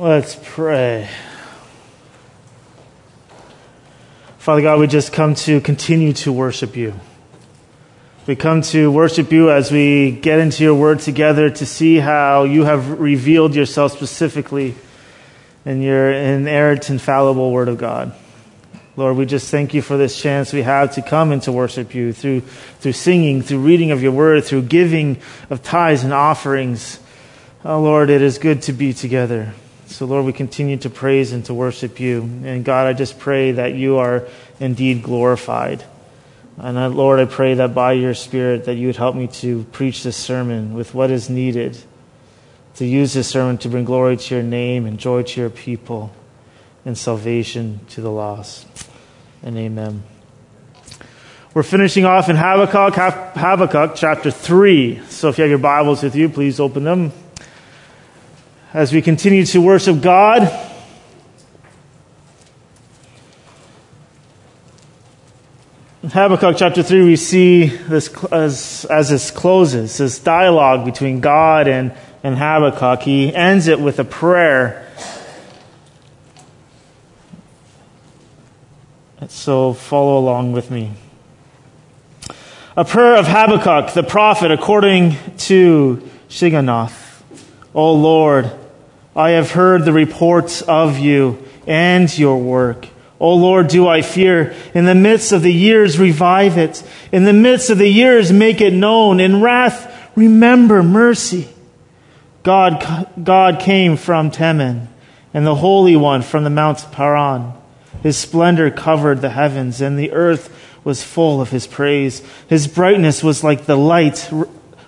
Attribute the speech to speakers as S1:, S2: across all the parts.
S1: Let's pray. Father God, we just come to continue to worship you. We come to worship you as we get into your word together to see how you have revealed yourself specifically in your inerrant, infallible word of God. Lord, we just thank you for this chance we have to come and to worship you through, through singing, through reading of your word, through giving of tithes and offerings. Oh, Lord, it is good to be together. So, Lord, we continue to praise and to worship you. And God, I just pray that you are indeed glorified. And uh, Lord, I pray that by your Spirit that you would help me to preach this sermon with what is needed, to use this sermon to bring glory to your name and joy to your people and salvation to the lost. And amen. We're finishing off in Habakkuk, Habakkuk chapter 3. So if you have your Bibles with you, please open them as we continue to worship God. In Habakkuk chapter 3, we see this as, as this closes, this dialogue between God and, and Habakkuk. He ends it with a prayer. So follow along with me. A prayer of Habakkuk, the prophet, according to Shigionoth. O Lord, I have heard the reports of you and your work. O Lord, do I fear. In the midst of the years, revive it. In the midst of the years, make it known. In wrath, remember mercy. God, God came from Teman, and the Holy One from the Mount Paran. His splendor covered the heavens, and the earth was full of his praise. His brightness was like the light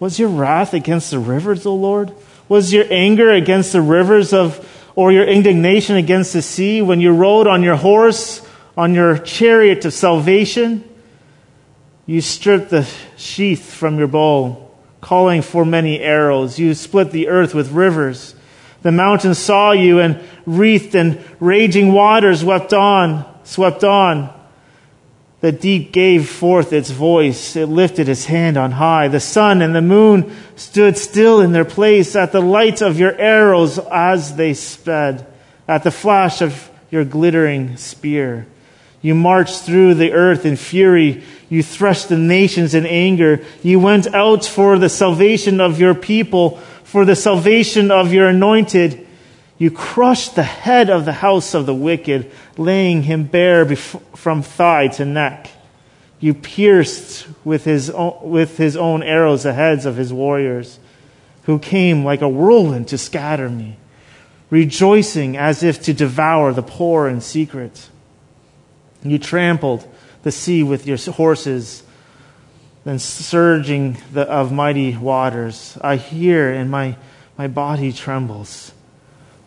S1: Was your wrath against the rivers, O Lord? Was your anger against the rivers of, or your indignation against the sea when you rode on your horse, on your chariot of salvation? You stripped the sheath from your bow, calling for many arrows. You split the earth with rivers. The mountains saw you and wreathed and raging waters swept on, swept on. The deep gave forth its voice. It lifted its hand on high. The sun and the moon stood still in their place at the light of your arrows as they sped, at the flash of your glittering spear. You marched through the earth in fury. You threshed the nations in anger. You went out for the salvation of your people, for the salvation of your anointed. You crushed the head of the house of the wicked, laying him bare bef- from thigh to neck. You pierced with his, own, with his own arrows the heads of his warriors, who came like a whirlwind to scatter me, rejoicing as if to devour the poor in secret. You trampled the sea with your horses, then surging the, of mighty waters. I hear and my, my body trembles.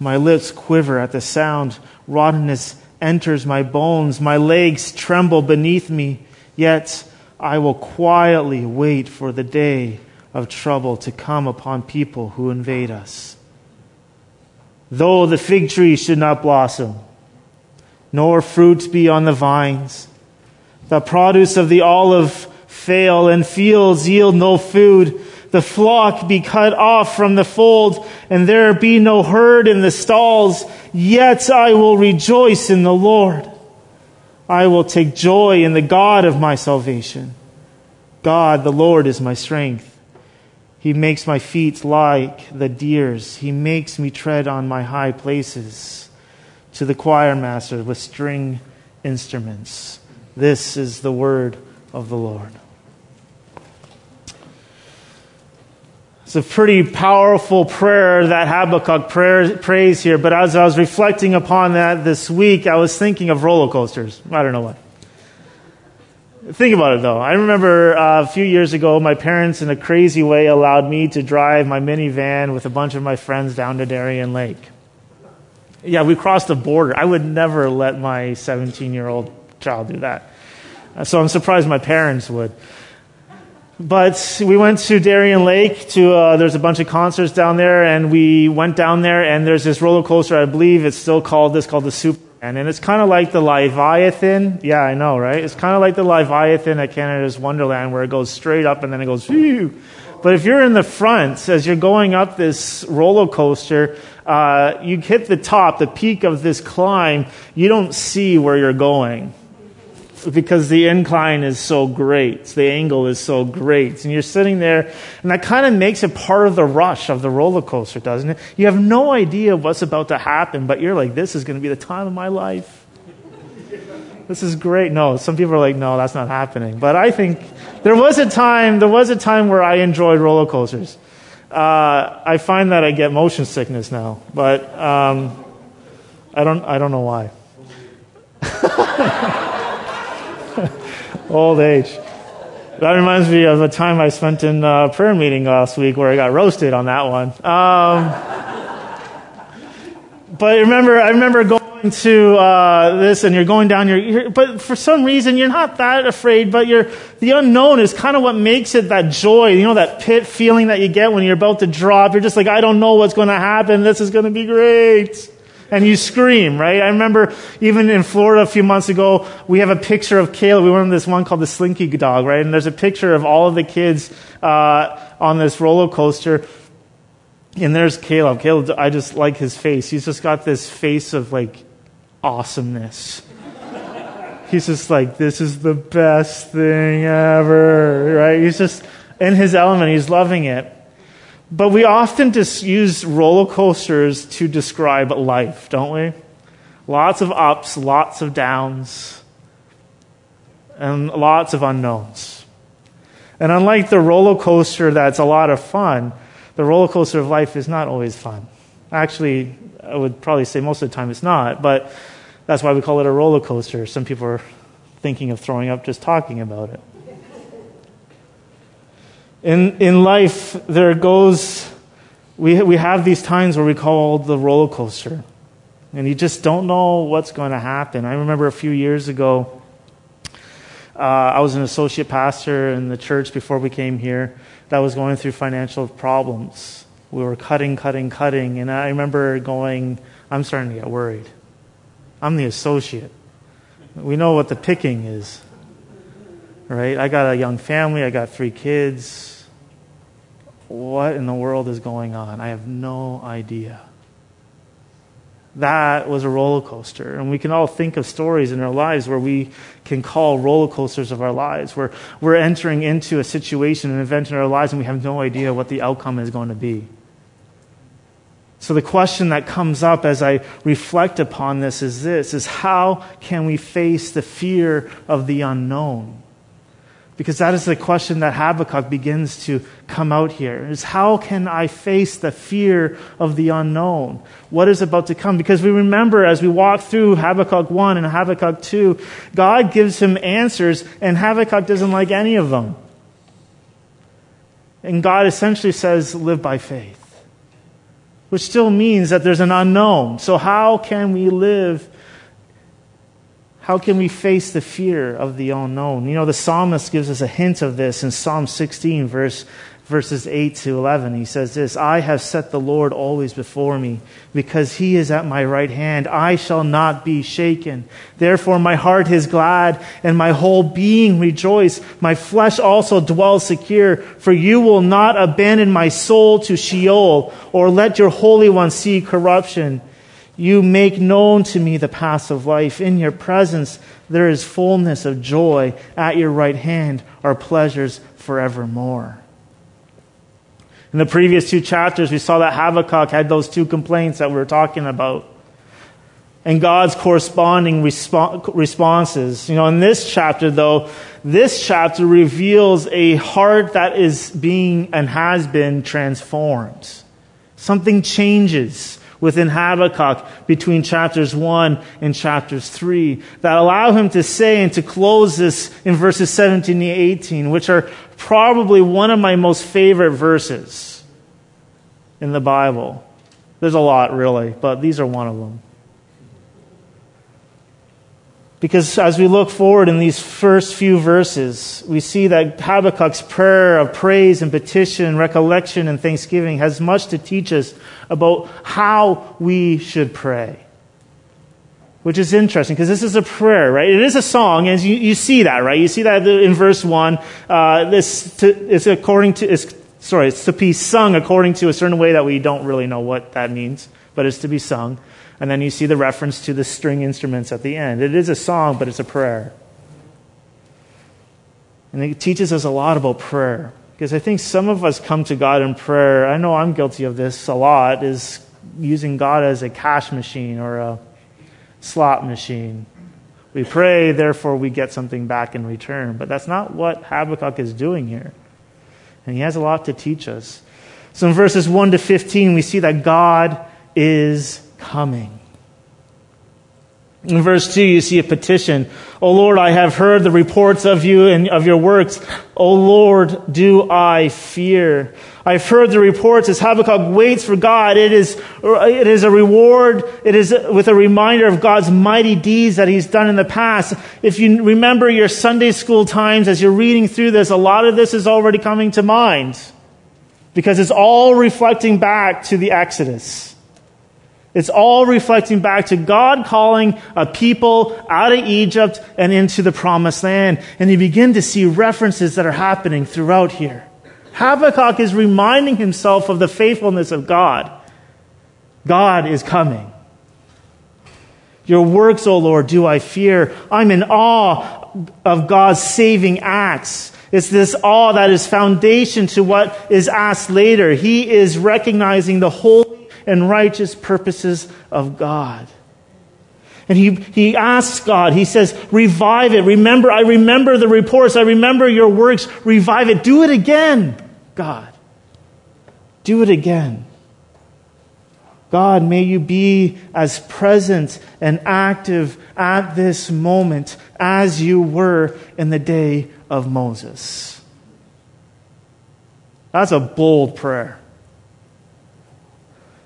S1: My lips quiver at the sound. Rottenness enters my bones. My legs tremble beneath me. Yet I will quietly wait for the day of trouble to come upon people who invade us. Though the fig tree should not blossom, nor fruit be on the vines, the produce of the olive fail, and fields yield no food, the flock be cut off from the fold, and there be no herd in the stalls, yet I will rejoice in the Lord. I will take joy in the God of my salvation. God, the Lord, is my strength. He makes my feet like the deer's. He makes me tread on my high places. To the choir master with string instruments. This is the word of the Lord. It's a pretty powerful prayer that Habakkuk prayer, prays here. But as I was reflecting upon that this week, I was thinking of roller coasters. I don't know why. Think about it though. I remember uh, a few years ago, my parents, in a crazy way, allowed me to drive my minivan with a bunch of my friends down to Darien Lake. Yeah, we crossed the border. I would never let my 17 year old child do that. So I'm surprised my parents would. But we went to Darien Lake to, uh, there's a bunch of concerts down there, and we went down there, and there's this roller coaster, I believe it's still called this, called the Superman. And it's kind of like the Leviathan. Yeah, I know, right? It's kind of like the Leviathan at Canada's Wonderland, where it goes straight up and then it goes, Phew. But if you're in the front, as you're going up this roller coaster, uh, you hit the top, the peak of this climb, you don't see where you're going because the incline is so great. The angle is so great. And you're sitting there, and that kind of makes it part of the rush of the roller coaster, doesn't it? You have no idea what's about to happen, but you're like, this is going to be the time of my life. This is great. No, some people are like, no, that's not happening. But I think there was a time, there was a time where I enjoyed roller coasters. Uh, I find that I get motion sickness now, but um, I don't, I don't know why. Old age. That reminds me of a time I spent in a prayer meeting last week where I got roasted on that one. Um, but remember, I remember going to uh, this, and you're going down your. But for some reason, you're not that afraid. But you're the unknown is kind of what makes it that joy. You know that pit feeling that you get when you're about to drop. You're just like, I don't know what's going to happen. This is going to be great and you scream, right? I remember even in Florida a few months ago, we have a picture of Caleb. We went on this one called the Slinky Dog, right? And there's a picture of all of the kids uh, on this roller coaster. And there's Caleb. Caleb, I just like his face. He's just got this face of like awesomeness. He's just like, this is the best thing ever, right? He's just in his element. He's loving it. But we often just use roller coasters to describe life, don't we? Lots of ups, lots of downs, and lots of unknowns. And unlike the roller coaster that's a lot of fun, the roller coaster of life is not always fun. Actually, I would probably say most of the time it's not, but that's why we call it a roller coaster. Some people are thinking of throwing up just talking about it. In, in life, there goes, we, we have these times where we call the roller coaster. And you just don't know what's going to happen. I remember a few years ago, uh, I was an associate pastor in the church before we came here that was going through financial problems. We were cutting, cutting, cutting. And I remember going, I'm starting to get worried. I'm the associate. We know what the picking is, right? I got a young family, I got three kids what in the world is going on? I have no idea. That was a roller coaster. And we can all think of stories in our lives where we can call roller coasters of our lives, where we're entering into a situation, an event in our lives, and we have no idea what the outcome is going to be. So the question that comes up as I reflect upon this is this is how can we face the fear of the unknown? Because that is the question that Habakkuk begins to come out here is how can I face the fear of the unknown? What is about to come? Because we remember as we walk through Habakkuk 1 and Habakkuk 2, God gives him answers and Habakkuk doesn't like any of them. And God essentially says, live by faith. Which still means that there's an unknown. So how can we live how can we face the fear of the unknown? You know, the psalmist gives us a hint of this in Psalm 16, verse, verses 8 to 11. He says this I have set the Lord always before me, because he is at my right hand. I shall not be shaken. Therefore, my heart is glad, and my whole being rejoice. My flesh also dwells secure, for you will not abandon my soul to Sheol, or let your Holy One see corruption. You make known to me the paths of life. In your presence there is fullness of joy. At your right hand are pleasures forevermore. In the previous two chapters, we saw that Habakkuk had those two complaints that we were talking about. And God's corresponding resp- responses. You know, in this chapter, though, this chapter reveals a heart that is being and has been transformed. Something changes within Habakkuk between chapters 1 and chapters 3 that allow him to say and to close this in verses 17 to 18, which are probably one of my most favorite verses in the Bible. There's a lot, really, but these are one of them. Because as we look forward in these first few verses, we see that Habakkuk's prayer of praise and petition, recollection and thanksgiving has much to teach us about how we should pray. Which is interesting because this is a prayer, right? It is a song, and you, you see that, right? You see that in verse 1. Uh, this to, is according to, it's, sorry, it's to be sung according to a certain way that we don't really know what that means, but it's to be sung. And then you see the reference to the string instruments at the end. It is a song, but it's a prayer. And it teaches us a lot about prayer. Because I think some of us come to God in prayer. I know I'm guilty of this a lot, is using God as a cash machine or a slot machine. We pray, therefore we get something back in return. But that's not what Habakkuk is doing here. And he has a lot to teach us. So in verses 1 to 15, we see that God is coming. In verse 2, you see a petition. O Lord, I have heard the reports of you and of your works. O Lord, do I fear? I've heard the reports as Habakkuk waits for God. It is, it is a reward. It is with a reminder of God's mighty deeds that he's done in the past. If you remember your Sunday school times as you're reading through this, a lot of this is already coming to mind because it's all reflecting back to the Exodus. It's all reflecting back to God calling a people out of Egypt and into the promised land. And you begin to see references that are happening throughout here. Habakkuk is reminding himself of the faithfulness of God. God is coming. Your works, O Lord, do I fear. I'm in awe of God's saving acts. It's this awe that is foundation to what is asked later. He is recognizing the whole and righteous purposes of God. And he, he asks God, he says, revive it. Remember, I remember the reports. I remember your works. Revive it. Do it again, God. Do it again. God, may you be as present and active at this moment as you were in the day of Moses. That's a bold prayer.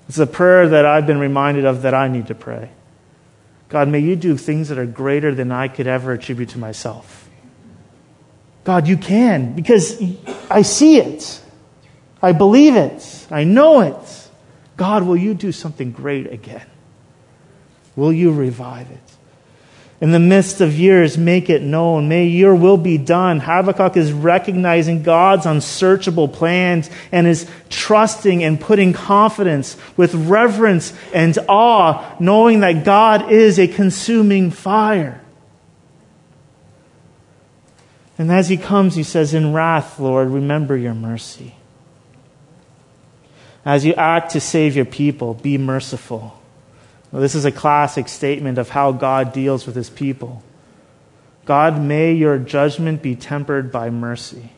S1: It's a prayer that I've been reminded of that I need to pray. God, may you do things that are greater than I could ever attribute to myself. God, you can, because I see it. I believe it. I know it. God, will you do something great again? Will you revive it? In the midst of years, make it known. May your will be done. Habakkuk is recognizing God's unsearchable plans and is trusting and putting confidence with reverence and awe, knowing that God is a consuming fire. And as he comes, he says, In wrath, Lord, remember your mercy. As you act to save your people, be merciful. This is a classic statement of how God deals with his people. God, may your judgment be tempered by mercy.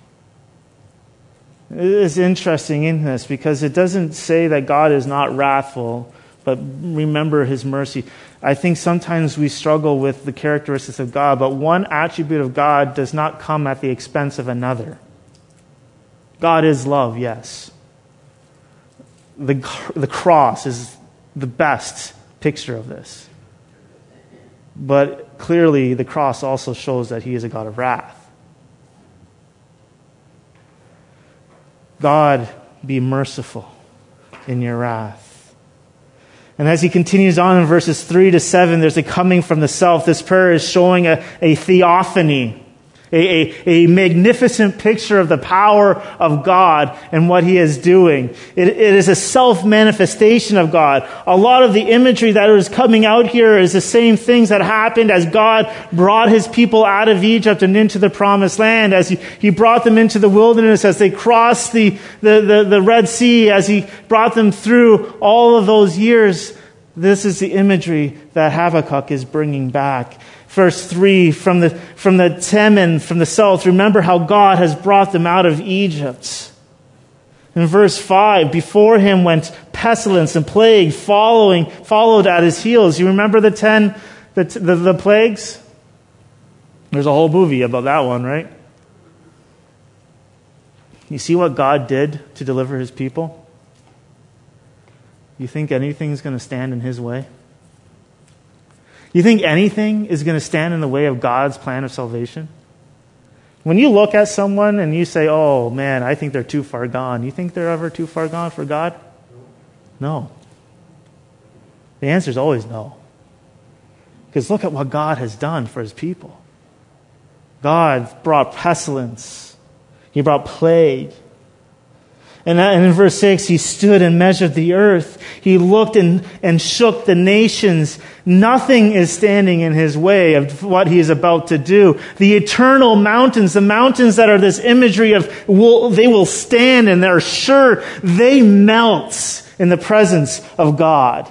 S1: It is interesting in this because it doesn't say that God is not wrathful, but remember his mercy. I think sometimes we struggle with the characteristics of God, but one attribute of God does not come at the expense of another. God is love, yes. The, the cross is the best picture of this. But clearly, the cross also shows that he is a God of wrath. God, be merciful in your wrath. And as he continues on in verses 3 to 7, there's a coming from the self. This prayer is showing a, a theophany a, a, a, magnificent picture of the power of God and what He is doing. It, it is a self manifestation of God. A lot of the imagery that is coming out here is the same things that happened as God brought His people out of Egypt and into the promised land, as He, he brought them into the wilderness, as they crossed the, the, the, the Red Sea, as He brought them through all of those years. This is the imagery that Habakkuk is bringing back verse 3 from the, from the Teman, from the south, remember how God has brought them out of Egypt. In verse 5, before him went pestilence and plague following, followed at his heels. You remember the 10, the, the, the plagues? There's a whole movie about that one, right? You see what God did to deliver his people? You think anything's going to stand in his way? You think anything is going to stand in the way of God's plan of salvation? When you look at someone and you say, oh man, I think they're too far gone, you think they're ever too far gone for God? No. The answer is always no. Because look at what God has done for his people. God brought pestilence, he brought plague, Uh, and, in verse 6, he stood and measured the earth. He looked and, and shook the nations. Nothing is standing in his way of what he is about to do. The eternal mountains, the mountains that are this imagery of, will, they will stand and they're sure they melt in the presence of God.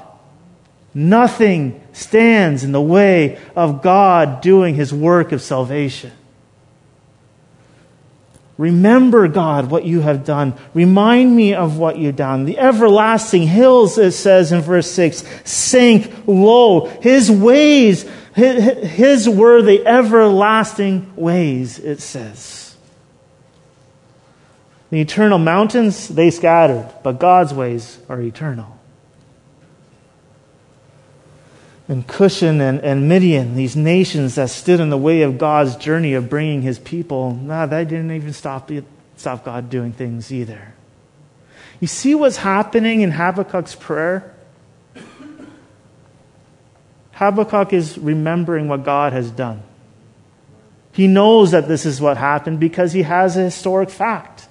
S1: Nothing stands in the way of God doing his work of salvation. Remember, God, what you have done. Remind me of what you've done. The everlasting hills, it says in verse 6, sink low. His ways, his, his were the everlasting ways, it says. The eternal mountains, they scattered, but God's ways are eternal. And Cushan and, and Midian, these nations that stood in the way of God's journey of bringing his people, nah, they didn't even stop, stop God doing things either. You see what's happening in Habakkuk's prayer? Habakkuk is remembering what God has done. He knows that this is what happened because he has a historic fact.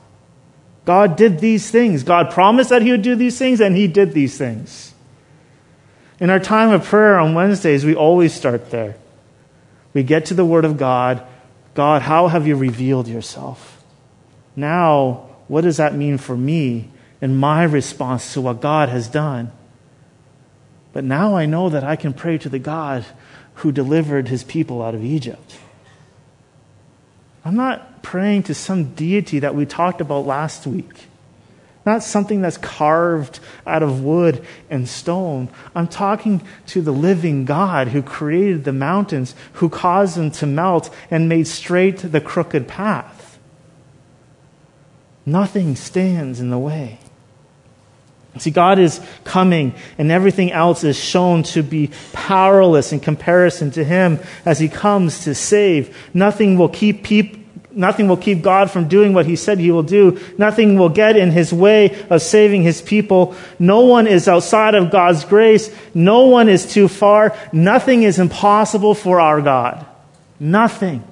S1: God did these things. God promised that he would do these things, and he did these things. In our time of prayer on Wednesdays, we always start there. We get to the Word of God. God, how have you revealed yourself? Now, what does that mean for me and my response to what God has done? But now I know that I can pray to the God who delivered his people out of Egypt. I'm not praying to some deity that we talked about last week not something that's carved out of wood and stone. I'm talking to the living God who created the mountains, who caused them to melt and made straight the crooked path. Nothing stands in the way. See, God is coming, and everything else is shown to be powerless in comparison to Him as He comes to save. Nothing will keep people Nothing will keep God from doing what he said he will do. Nothing will get in his way of saving his people. No one is outside of God's grace. No one is too far. Nothing is impossible for our God. Nothing.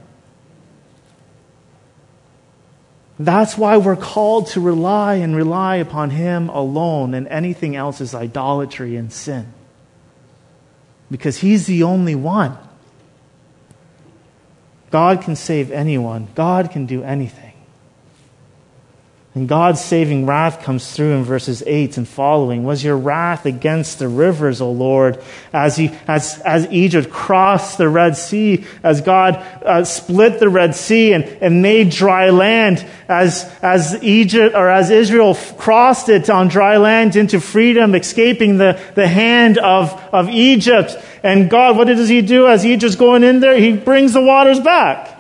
S1: That's why we're called to rely and rely upon him alone, and anything else is idolatry and sin. Because he's the only one. God can save anyone, God can do anything. And God's saving wrath comes through in verses 8 and following. Was your wrath against the rivers, O Lord, as, he, as, as Egypt crossed the Red Sea, as God uh, split the Red Sea and, and made dry land, as, as Egypt, or as Israel crossed it on dry land into freedom, escaping the, the hand of, of Egypt. And God, what does he do as Egypt's going in there? He brings the waters back.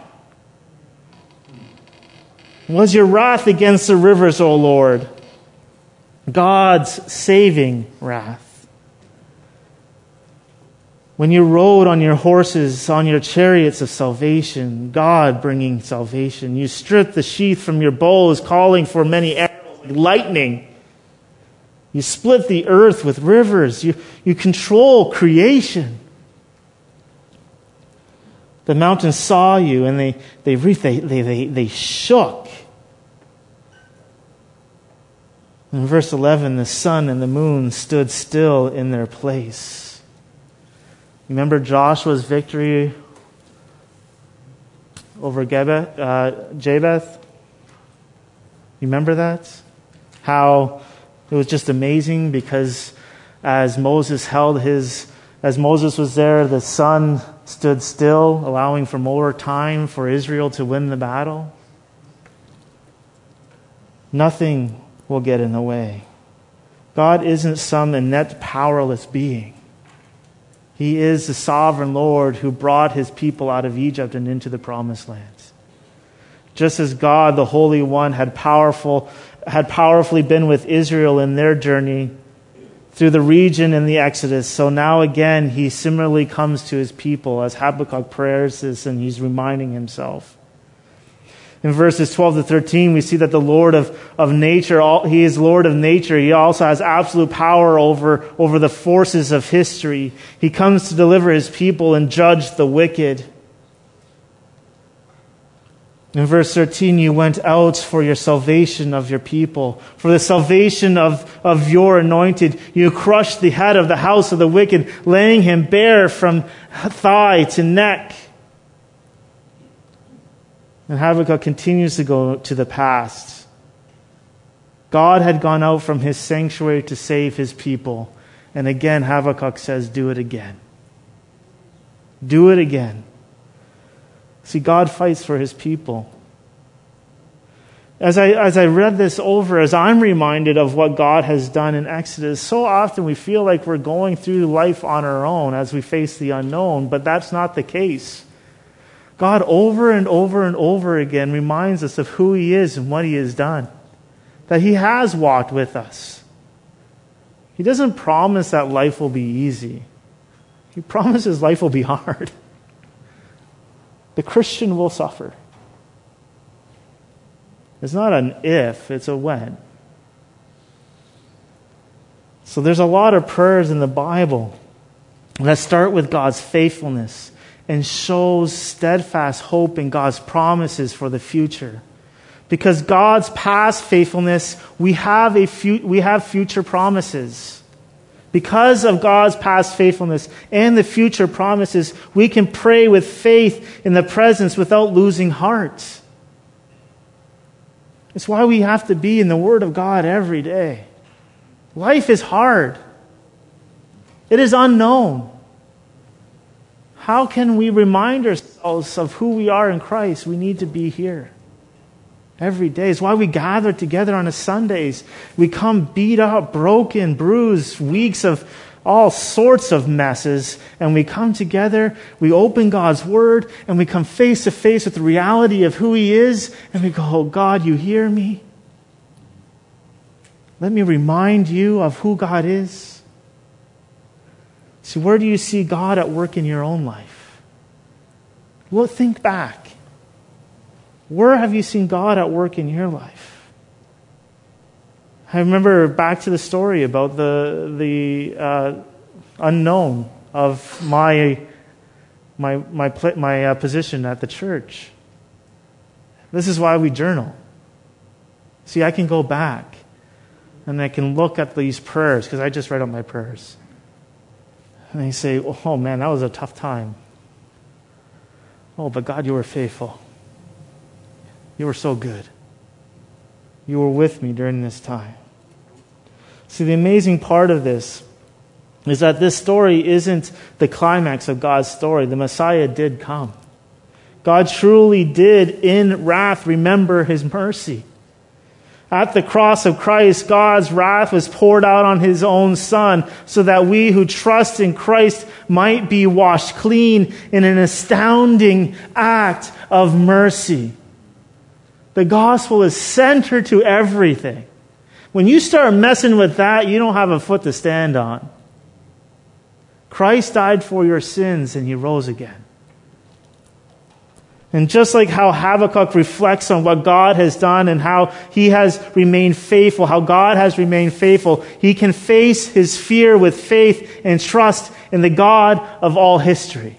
S1: Was your wrath against the rivers, O Lord? God's saving wrath. When you rode on your horses, on your chariots of salvation, God bringing salvation. You stripped the sheath from your bows, calling for many arrows like lightning. You split the earth with rivers. You, you control creation. The mountains saw you and they, they, they, they, they, shook. In verse 11, the sun and the moon stood still in their place. Remember Joshua's victory over Gebeth, uh, Jabesh? Remember that? How it was just amazing because as Moses held his, as Moses was there, the sun stood still, allowing for more time for Israel to win the battle. Nothing will get in the way. God isn't some inept, powerless being. He is the sovereign Lord who brought his people out of Egypt and into the promised lands. Just as God, the Holy One, had powerful had powerfully been with Israel in their journey through the region in the Exodus. So now again, he similarly comes to his people as Habakkuk prayers this and he's reminding himself. In verses 12 to 13, we see that the Lord of, of nature, he is Lord of nature. He also has absolute power over, over the forces of history. He comes to deliver his people and judge the wicked. In verse 13, you went out for your salvation of your people, for the salvation of, of your anointed. You crushed the head of the house of the wicked, laying him bare from thigh to neck. And Habakkuk continues to go to the past. God had gone out from his sanctuary to save his people. And again, Habakkuk says, Do it again. Do it again. See, God fights for his people. As I, as I read this over, as I'm reminded of what God has done in Exodus, so often we feel like we're going through life on our own as we face the unknown, but that's not the case. God, over and over and over again, reminds us of who He is and what He has done, that He has walked with us. He doesn't promise that life will be easy, He promises life will be hard. The Christian will suffer. It's not an if, it's a when. So there's a lot of prayers in the Bible that start with God's faithfulness and shows steadfast hope in God's promises for the future. Because God's past faithfulness, we have, a fu- we have future promises. Because of God's past faithfulness and the future promises, we can pray with faith in the presence without losing heart. It's why we have to be in the Word of God every day. Life is hard, it is unknown. How can we remind ourselves of who we are in Christ? We need to be here every day. It's why we gather together on a Sundays. We come beat up, broken, bruised, weeks of all sorts of messes, and we come together, we open God's Word, and we come face to face with the reality of who He is, and we go, Oh God, you hear me? Let me remind you of who God is. See, where do you see God at work in your own life? Well, think back. Where have you seen God at work in your life? I remember back to the story about the, the uh, unknown of my, my, my, my uh, position at the church. This is why we journal. See, I can go back and I can look at these prayers because I just write out my prayers. And they say, Oh man, that was a tough time. Oh, but God, you were faithful. You were so good. You were with me during this time. See, the amazing part of this is that this story isn't the climax of God's story. The Messiah did come. God truly did, in wrath, remember his mercy. At the cross of Christ, God's wrath was poured out on his own Son so that we who trust in Christ might be washed clean in an astounding act of mercy. The gospel is center to everything. When you start messing with that, you don't have a foot to stand on. Christ died for your sins and he rose again. And just like how Habakkuk reflects on what God has done and how he has remained faithful, how God has remained faithful, he can face his fear with faith and trust in the God of all history.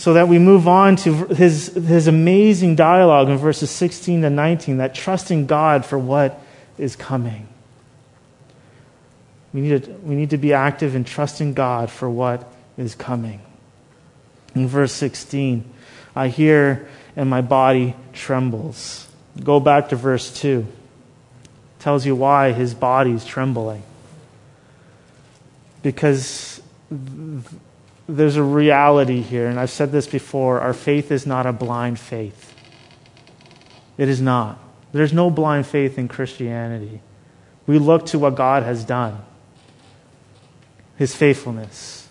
S1: So that we move on to his, his amazing dialogue in verses 16 to 19 that trusting God for what is coming. We need, to, we need to be active in trusting God for what is coming. In verse 16, I hear and my body trembles. Go back to verse 2. It tells you why his body is trembling. Because there's a reality here, and I've said this before our faith is not a blind faith. It is not. There's no blind faith in Christianity. We look to what God has done, His faithfulness.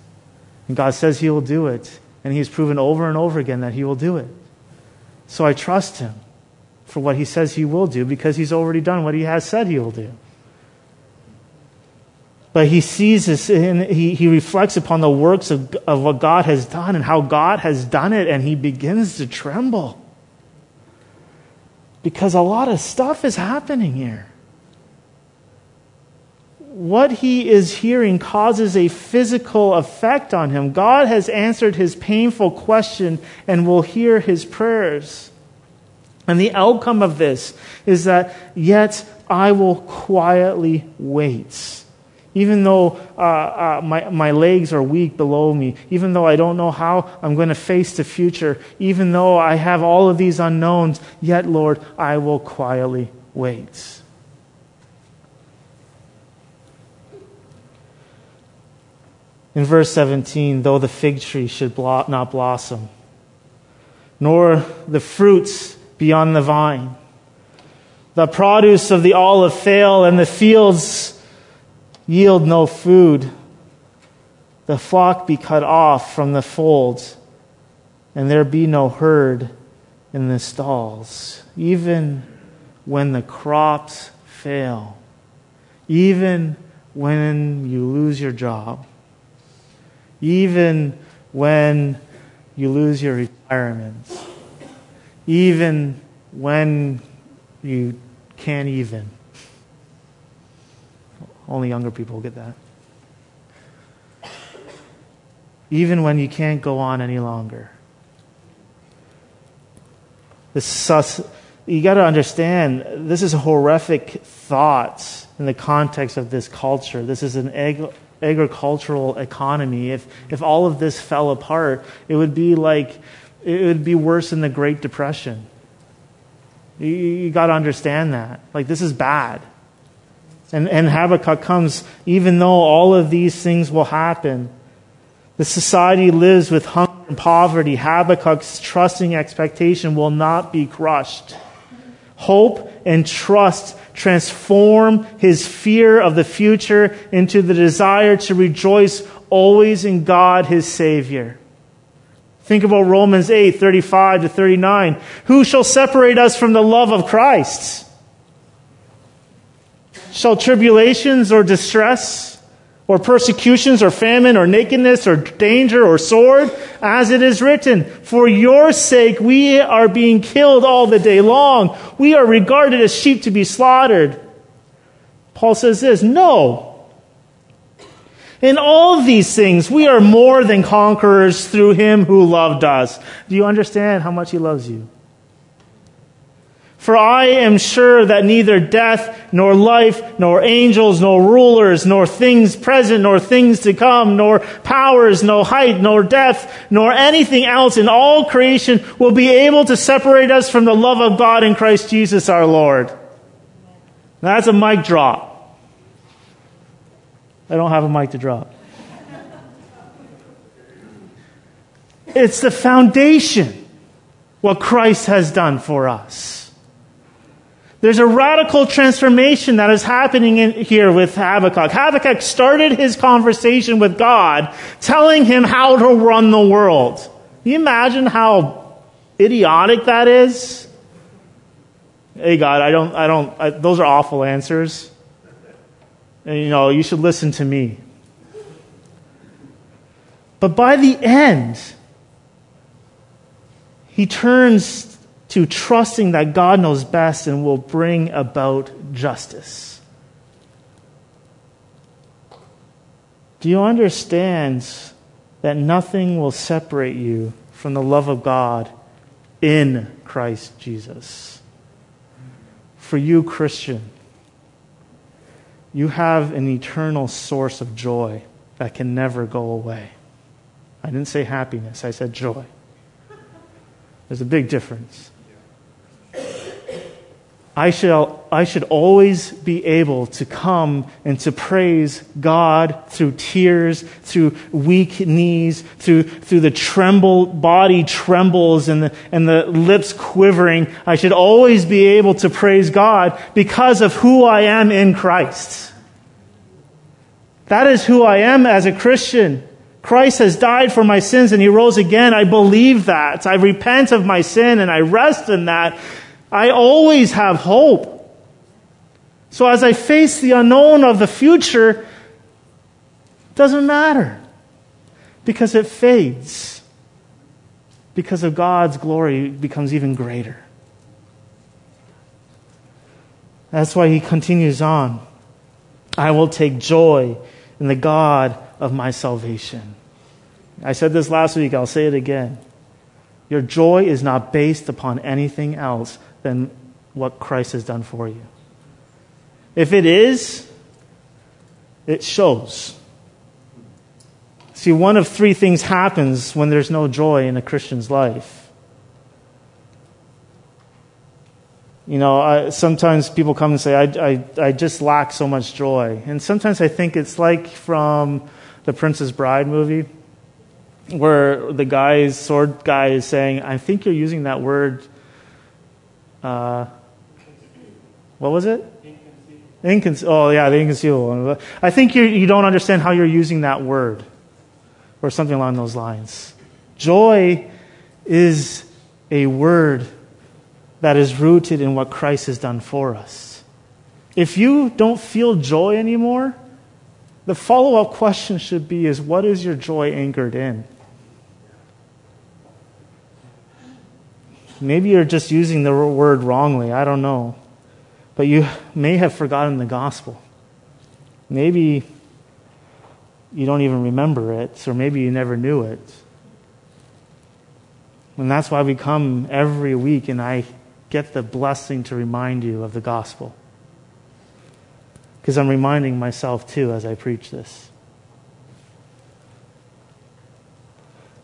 S1: And God says He will do it, and He's proven over and over again that He will do it. So I trust Him for what he says he will do because he's already done what he has said he will do. But he sees this and he, he reflects upon the works of, of what God has done and how God has done it, and he begins to tremble. Because a lot of stuff is happening here. What he is hearing causes a physical effect on him. God has answered his painful question and will hear his prayers. And the outcome of this is that, yet I will quietly wait. Even though uh, uh, my, my legs are weak below me, even though I don't know how I'm going to face the future, even though I have all of these unknowns, yet, Lord, I will quietly wait. In verse 17, though the fig tree should blo- not blossom, nor the fruits be on the vine, the produce of the olive fail, and the fields yield no food. The flock be cut off from the folds, and there be no herd in the stalls. Even when the crops fail, even when you lose your job, even when you lose your retirement, even when you can't even. Only younger people get that. Even when you can't go on any longer. This sus, you got to understand, this is horrific thoughts in the context of this culture. This is an ag- agricultural economy. If, if all of this fell apart, it would be like, it would be worse than the Great Depression. You, you got to understand that. Like, this is bad. And, and Habakkuk comes, even though all of these things will happen. The society lives with hunger and poverty. Habakkuk's trusting expectation will not be crushed. Hope and trust transform his fear of the future into the desire to rejoice always in God, his Savior. Think about Romans 8, 35 to 39. Who shall separate us from the love of Christ? Shall tribulations or distress, or persecutions, or famine, or nakedness, or danger, or sword, as it is written, For your sake we are being killed all the day long. We are regarded as sheep to be slaughtered. Paul says this No. In all these things, we are more than conquerors through him who loved us. Do you understand how much he loves you? For I am sure that neither death, nor life, nor angels, nor rulers, nor things present, nor things to come, nor powers, nor height, nor depth, nor anything else in all creation will be able to separate us from the love of God in Christ Jesus our Lord. Now that's a mic drop. I don't have a mic to drop. It's the foundation, what Christ has done for us. There's a radical transformation that is happening in here with Habakkuk. Habakkuk started his conversation with God telling him how to run the world. Can you imagine how idiotic that is? Hey God, I don't, I don't, I, those are awful answers. And you know, you should listen to me. But by the end, he turns to trusting that God knows best and will bring about justice. Do you understand that nothing will separate you from the love of God in Christ Jesus? For you, Christian, you have an eternal source of joy that can never go away. I didn't say happiness, I said joy. There's a big difference. I shall, I should always be able to come and to praise God through tears, through weak knees, through, through the tremble, body trembles and the, and the lips quivering. I should always be able to praise God because of who I am in Christ. That is who I am as a Christian. Christ has died for my sins and he rose again. I believe that. I repent of my sin and I rest in that. I always have hope. So as I face the unknown of the future, doesn't matter because it fades. Because of God's glory becomes even greater. That's why he continues on. I will take joy in the God of my salvation. I said this last week, I'll say it again. Your joy is not based upon anything else than what Christ has done for you. If it is, it shows. See, one of three things happens when there's no joy in a Christian's life. You know, I, sometimes people come and say, I, I, I just lack so much joy. And sometimes I think it's like from the Princess Bride movie, where the guy's sword guy, is saying, I think you're using that word. Uh, what was it? Inconce- oh, yeah, the inconceivable. I think you you don't understand how you're using that word or something along those lines. Joy is a word that is rooted in what Christ has done for us. If you don't feel joy anymore, the follow up question should be is what is your joy anchored in? Maybe you're just using the word wrongly. I don't know. But you may have forgotten the gospel. Maybe you don't even remember it, or maybe you never knew it. And that's why we come every week and I get the blessing to remind you of the gospel. Because I'm reminding myself too as I preach this.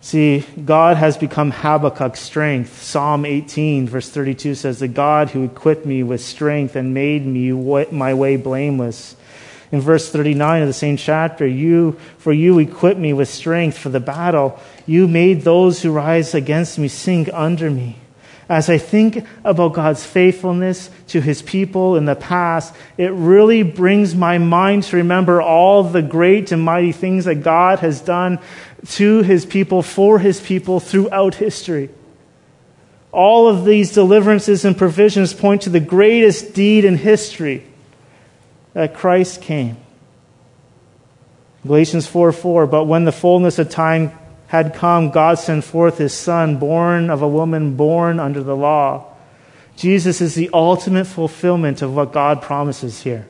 S1: See, God has become Habakkuk's strength. Psalm 18, verse 32 says, The God who equipped me with strength and made me my way blameless. In verse 39 of the same chapter, you, for you equipped me with strength for the battle. You made those who rise against me sink under me. As I think about God's faithfulness to his people in the past, it really brings my mind to remember all the great and mighty things that God has done to his people, for his people throughout history. All of these deliverances and provisions point to the greatest deed in history that Christ came. Galatians 4 4, but when the fullness of time had come, God sent forth his Son, born of a woman born under the law. Jesus is the ultimate fulfillment of what God promises here.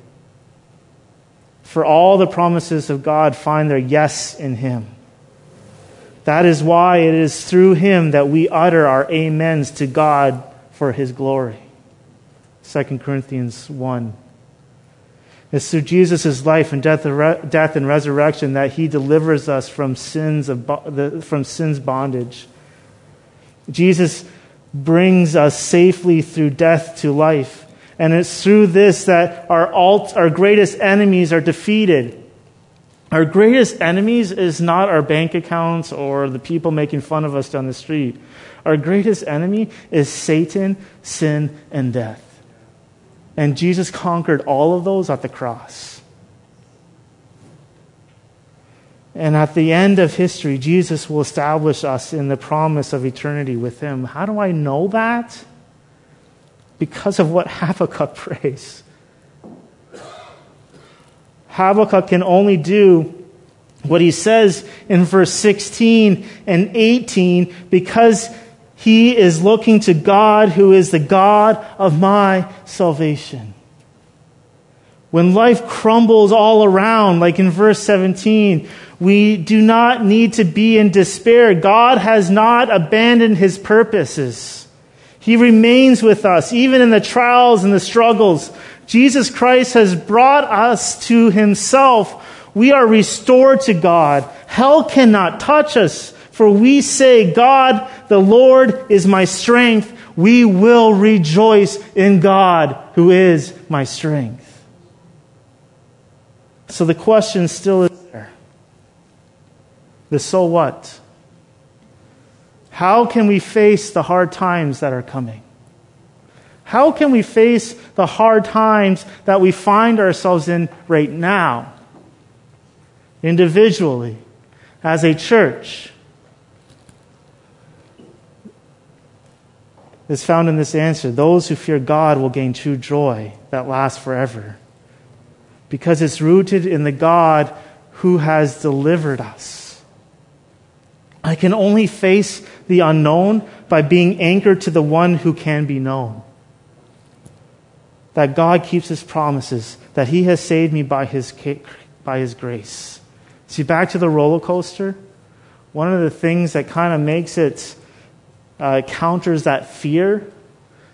S1: For all the promises of God find their yes in him. That is why it is through him that we utter our amens to God for his glory. 2 Corinthians 1 it's through Jesus' life and death, death and resurrection that he delivers us from, sins from sin's bondage. Jesus brings us safely through death to life. And it's through this that our, alt, our greatest enemies are defeated. Our greatest enemies is not our bank accounts or the people making fun of us down the street. Our greatest enemy is Satan, sin, and death. And Jesus conquered all of those at the cross. And at the end of history, Jesus will establish us in the promise of eternity with Him. How do I know that? Because of what Habakkuk prays. Habakkuk can only do what he says in verse 16 and 18 because he is looking to God who is the God of my salvation. When life crumbles all around, like in verse 17, we do not need to be in despair. God has not abandoned his purposes. He remains with us, even in the trials and the struggles. Jesus Christ has brought us to himself. We are restored to God. Hell cannot touch us. For we say, God, the Lord is my strength. We will rejoice in God, who is my strength. So the question still is there. The so what? How can we face the hard times that are coming? How can we face the hard times that we find ourselves in right now? Individually, as a church, is found in this answer. Those who fear God will gain true joy that lasts forever. Because it's rooted in the God who has delivered us. I can only face the unknown by being anchored to the one who can be known. That God keeps his promises, that he has saved me by his, by his grace. See, back to the roller coaster, one of the things that kind of makes it uh, counters that fear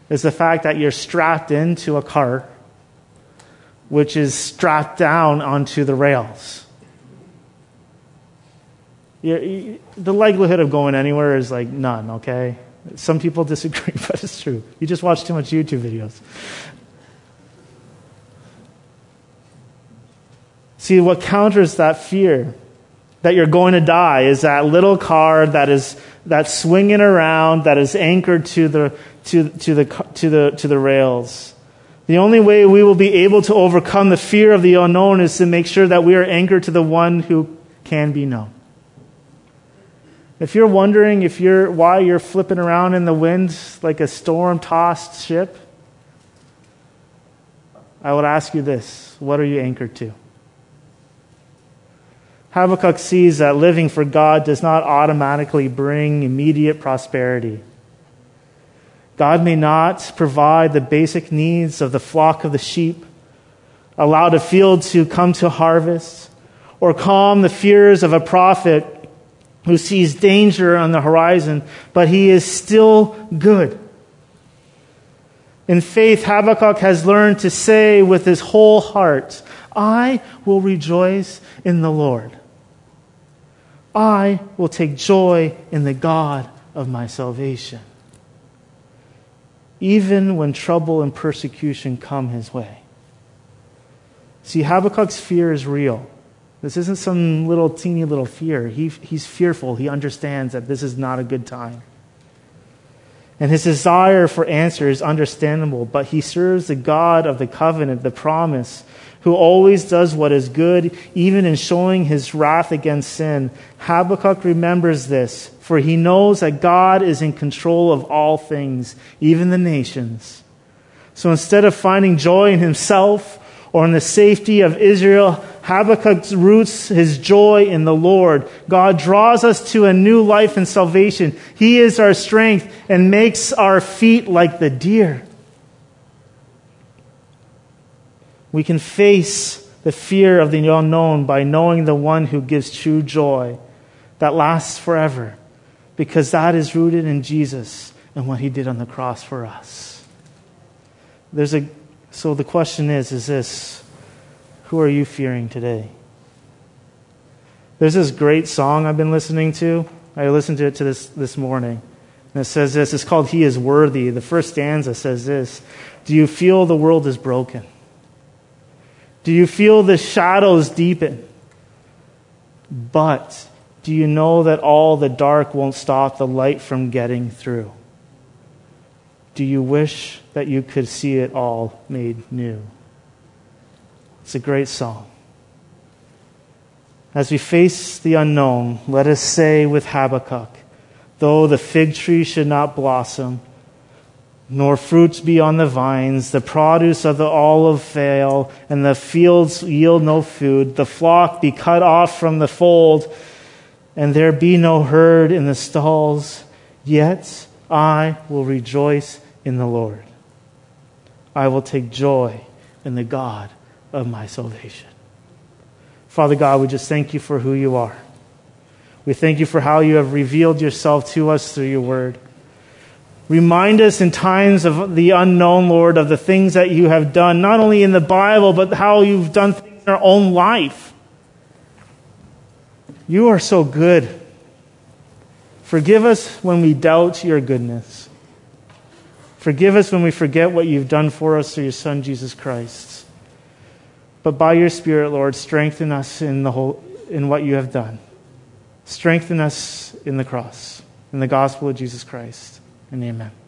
S1: is the fact that you're strapped into a car, which is strapped down onto the rails. You're, the likelihood of going anywhere is like none, okay? Some people disagree, but it's true. You just watch too much YouTube videos. See, what counters that fear that you're going to die is that little car that is that's swinging around, that is anchored to the, to, to, the, to, the, to the rails. The only way we will be able to overcome the fear of the unknown is to make sure that we are anchored to the one who can be known. If you're wondering if you're, why you're flipping around in the wind like a storm tossed ship, I would ask you this what are you anchored to? Habakkuk sees that living for God does not automatically bring immediate prosperity. God may not provide the basic needs of the flock of the sheep, allow the field to come to harvest, or calm the fears of a prophet who sees danger on the horizon, but he is still good. In faith, Habakkuk has learned to say with his whole heart, I will rejoice in the Lord. I will take joy in the God of my salvation. Even when trouble and persecution come his way. See, Habakkuk's fear is real. This isn't some little teeny little fear. He, he's fearful. He understands that this is not a good time. And his desire for answer is understandable, but he serves the God of the covenant, the promise, who always does what is good, even in showing his wrath against sin. Habakkuk remembers this, for he knows that God is in control of all things, even the nations. So instead of finding joy in himself or in the safety of Israel, Habakkuk roots his joy in the Lord. God draws us to a new life and salvation. He is our strength and makes our feet like the deer. We can face the fear of the unknown by knowing the one who gives true joy that lasts forever, because that is rooted in Jesus and what he did on the cross for us. There's a, so the question is, is this, who are you fearing today? There's this great song I've been listening to. I listened to it to this, this morning. And it says this. It's called He is Worthy. The first stanza says this Do you feel the world is broken? Do you feel the shadows deepen? But do you know that all the dark won't stop the light from getting through? Do you wish that you could see it all made new? It's a great song. As we face the unknown, let us say with Habakkuk, though the fig tree should not blossom, nor fruits be on the vines, the produce of the olive fail, and the fields yield no food, the flock be cut off from the fold, and there be no herd in the stalls, yet I will rejoice in the Lord. I will take joy in the God of my salvation. Father God, we just thank you for who you are. We thank you for how you have revealed yourself to us through your word. Remind us in times of the unknown, Lord, of the things that you have done, not only in the Bible, but how you've done things in our own life. You are so good. Forgive us when we doubt your goodness. Forgive us when we forget what you've done for us through your Son, Jesus Christ. But by your Spirit, Lord, strengthen us in, the whole, in what you have done. Strengthen us in the cross, in the gospel of Jesus Christ and amen.